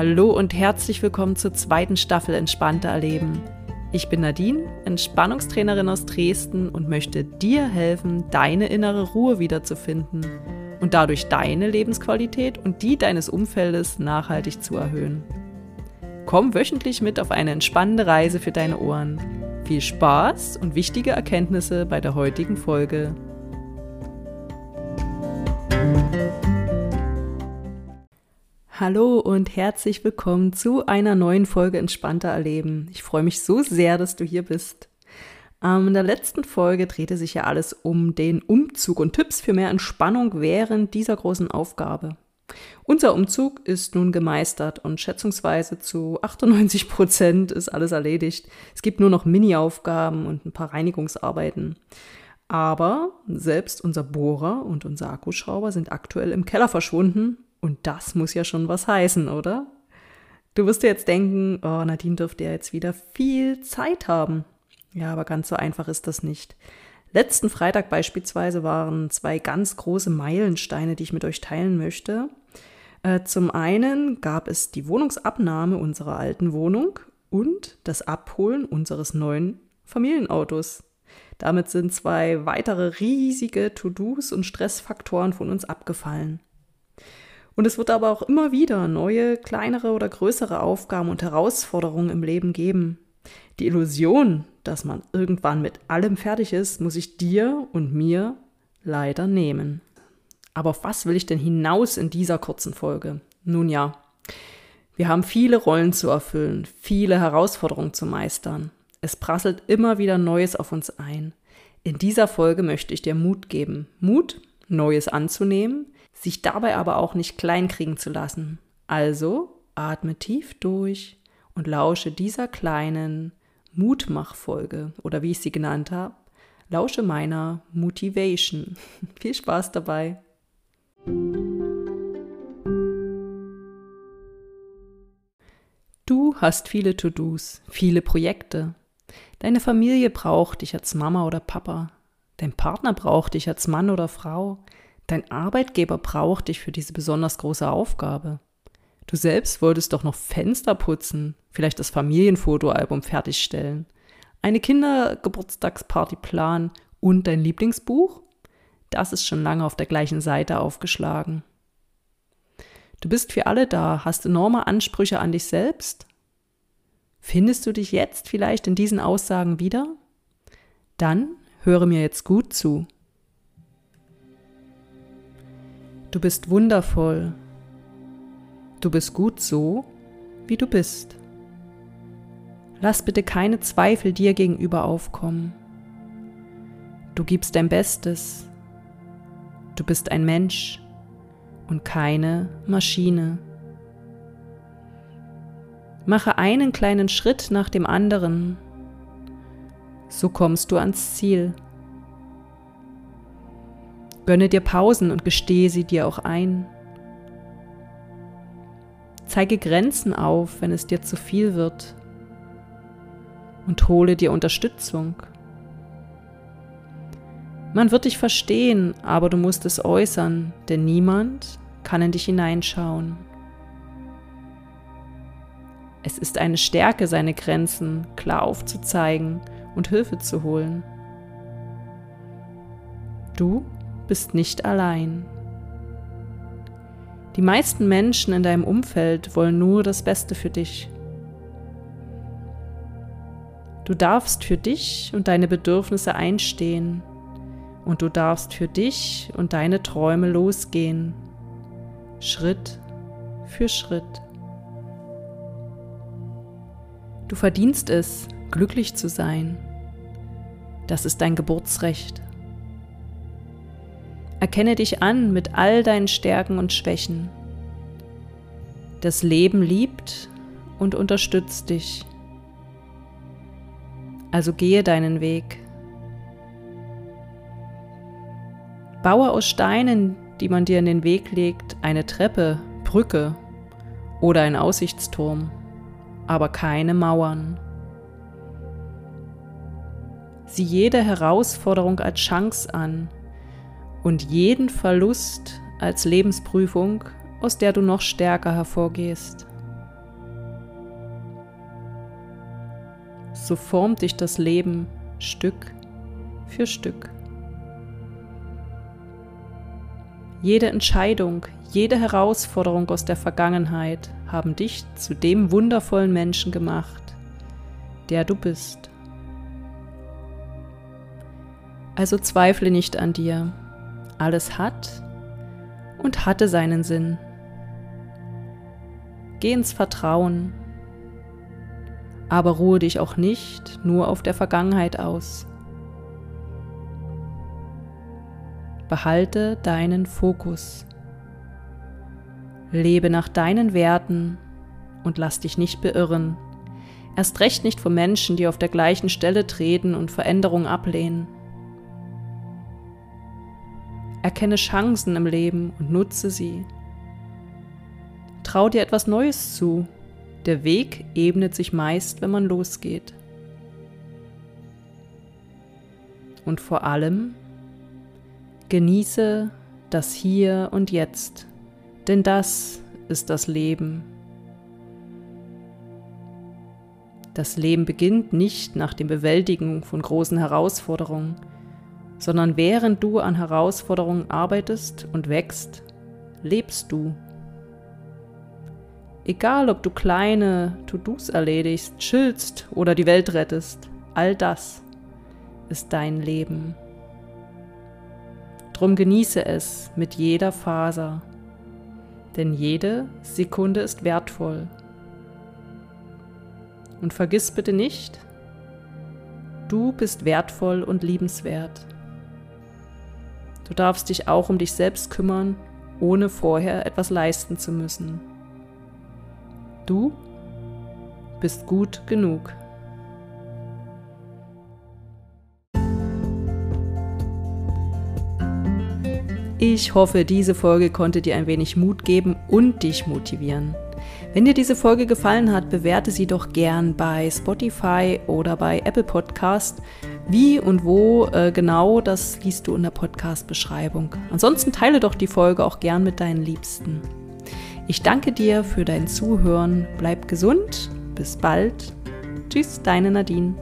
Hallo und herzlich willkommen zur zweiten Staffel Entspannte Erleben. Ich bin Nadine, Entspannungstrainerin aus Dresden und möchte dir helfen, deine innere Ruhe wiederzufinden und dadurch deine Lebensqualität und die deines Umfeldes nachhaltig zu erhöhen. Komm wöchentlich mit auf eine entspannende Reise für deine Ohren. Viel Spaß und wichtige Erkenntnisse bei der heutigen Folge. Hallo und herzlich willkommen zu einer neuen Folge Entspannter Erleben. Ich freue mich so sehr, dass du hier bist. Ähm, in der letzten Folge drehte sich ja alles um den Umzug und Tipps für mehr Entspannung während dieser großen Aufgabe. Unser Umzug ist nun gemeistert und schätzungsweise zu 98 Prozent ist alles erledigt. Es gibt nur noch Mini-Aufgaben und ein paar Reinigungsarbeiten. Aber selbst unser Bohrer und unser Akkuschrauber sind aktuell im Keller verschwunden und das muss ja schon was heißen, oder? Du wirst dir jetzt denken, oh, Nadine dürfte ja jetzt wieder viel Zeit haben. Ja, aber ganz so einfach ist das nicht. Letzten Freitag beispielsweise waren zwei ganz große Meilensteine, die ich mit euch teilen möchte. Äh, zum einen gab es die Wohnungsabnahme unserer alten Wohnung und das Abholen unseres neuen Familienautos. Damit sind zwei weitere riesige To-Dos und Stressfaktoren von uns abgefallen. Und es wird aber auch immer wieder neue, kleinere oder größere Aufgaben und Herausforderungen im Leben geben. Die Illusion, dass man irgendwann mit allem fertig ist, muss ich dir und mir leider nehmen. Aber auf was will ich denn hinaus in dieser kurzen Folge? Nun ja, wir haben viele Rollen zu erfüllen, viele Herausforderungen zu meistern. Es prasselt immer wieder Neues auf uns ein. In dieser Folge möchte ich dir Mut geben. Mut, Neues anzunehmen, sich dabei aber auch nicht kleinkriegen zu lassen. Also atme tief durch und lausche dieser kleinen Mutmachfolge oder wie ich sie genannt habe, lausche meiner Motivation. Viel Spaß dabei. Du hast viele To-Dos, viele Projekte. Deine Familie braucht dich als Mama oder Papa. Dein Partner braucht dich als Mann oder Frau. Dein Arbeitgeber braucht dich für diese besonders große Aufgabe. Du selbst wolltest doch noch Fenster putzen, vielleicht das Familienfotoalbum fertigstellen, eine Kindergeburtstagsparty planen und dein Lieblingsbuch? Das ist schon lange auf der gleichen Seite aufgeschlagen. Du bist für alle da, hast enorme Ansprüche an dich selbst? Findest du dich jetzt vielleicht in diesen Aussagen wieder? Dann höre mir jetzt gut zu. Du bist wundervoll. Du bist gut so, wie du bist. Lass bitte keine Zweifel dir gegenüber aufkommen. Du gibst dein Bestes. Du bist ein Mensch und keine Maschine. Mache einen kleinen Schritt nach dem anderen. So kommst du ans Ziel. Gönne dir Pausen und gestehe sie dir auch ein. Zeige Grenzen auf, wenn es dir zu viel wird. Und hole dir Unterstützung. Man wird dich verstehen, aber du musst es äußern, denn niemand kann in dich hineinschauen. Es ist eine Stärke, seine Grenzen klar aufzuzeigen und Hilfe zu holen. Du bist nicht allein. Die meisten Menschen in deinem Umfeld wollen nur das Beste für dich. Du darfst für dich und deine Bedürfnisse einstehen und du darfst für dich und deine Träume losgehen, Schritt für Schritt. Du verdienst es, glücklich zu sein. Das ist dein Geburtsrecht. Erkenne dich an mit all deinen Stärken und Schwächen. Das Leben liebt und unterstützt dich. Also gehe deinen Weg. Baue aus Steinen, die man dir in den Weg legt, eine Treppe, Brücke oder ein Aussichtsturm, aber keine Mauern. Sieh jede Herausforderung als Chance an und jeden Verlust als Lebensprüfung, aus der du noch stärker hervorgehst. So formt dich das Leben Stück für Stück. Jede Entscheidung, jede Herausforderung aus der Vergangenheit haben dich zu dem wundervollen Menschen gemacht, der du bist. Also zweifle nicht an dir, alles hat und hatte seinen Sinn. Geh ins Vertrauen, aber ruhe dich auch nicht nur auf der Vergangenheit aus. Behalte deinen Fokus. Lebe nach deinen Werten und lass dich nicht beirren. Erst recht nicht von Menschen, die auf der gleichen Stelle treten und Veränderung ablehnen. Erkenne Chancen im Leben und nutze sie. Trau dir etwas Neues zu. Der Weg ebnet sich meist, wenn man losgeht. Und vor allem Genieße das Hier und Jetzt, denn das ist das Leben. Das Leben beginnt nicht nach dem Bewältigen von großen Herausforderungen, sondern während du an Herausforderungen arbeitest und wächst, lebst du. Egal, ob du kleine To-Dos erledigst, chillst oder die Welt rettest, all das ist dein Leben. Drum genieße es mit jeder Faser, denn jede Sekunde ist wertvoll. Und vergiss bitte nicht, du bist wertvoll und liebenswert. Du darfst dich auch um dich selbst kümmern, ohne vorher etwas leisten zu müssen. Du bist gut genug. Ich hoffe, diese Folge konnte dir ein wenig Mut geben und dich motivieren. Wenn dir diese Folge gefallen hat, bewerte sie doch gern bei Spotify oder bei Apple Podcast. Wie und wo äh, genau, das liest du in der Podcast-Beschreibung. Ansonsten teile doch die Folge auch gern mit deinen Liebsten. Ich danke dir für dein Zuhören. Bleib gesund. Bis bald. Tschüss, deine Nadine.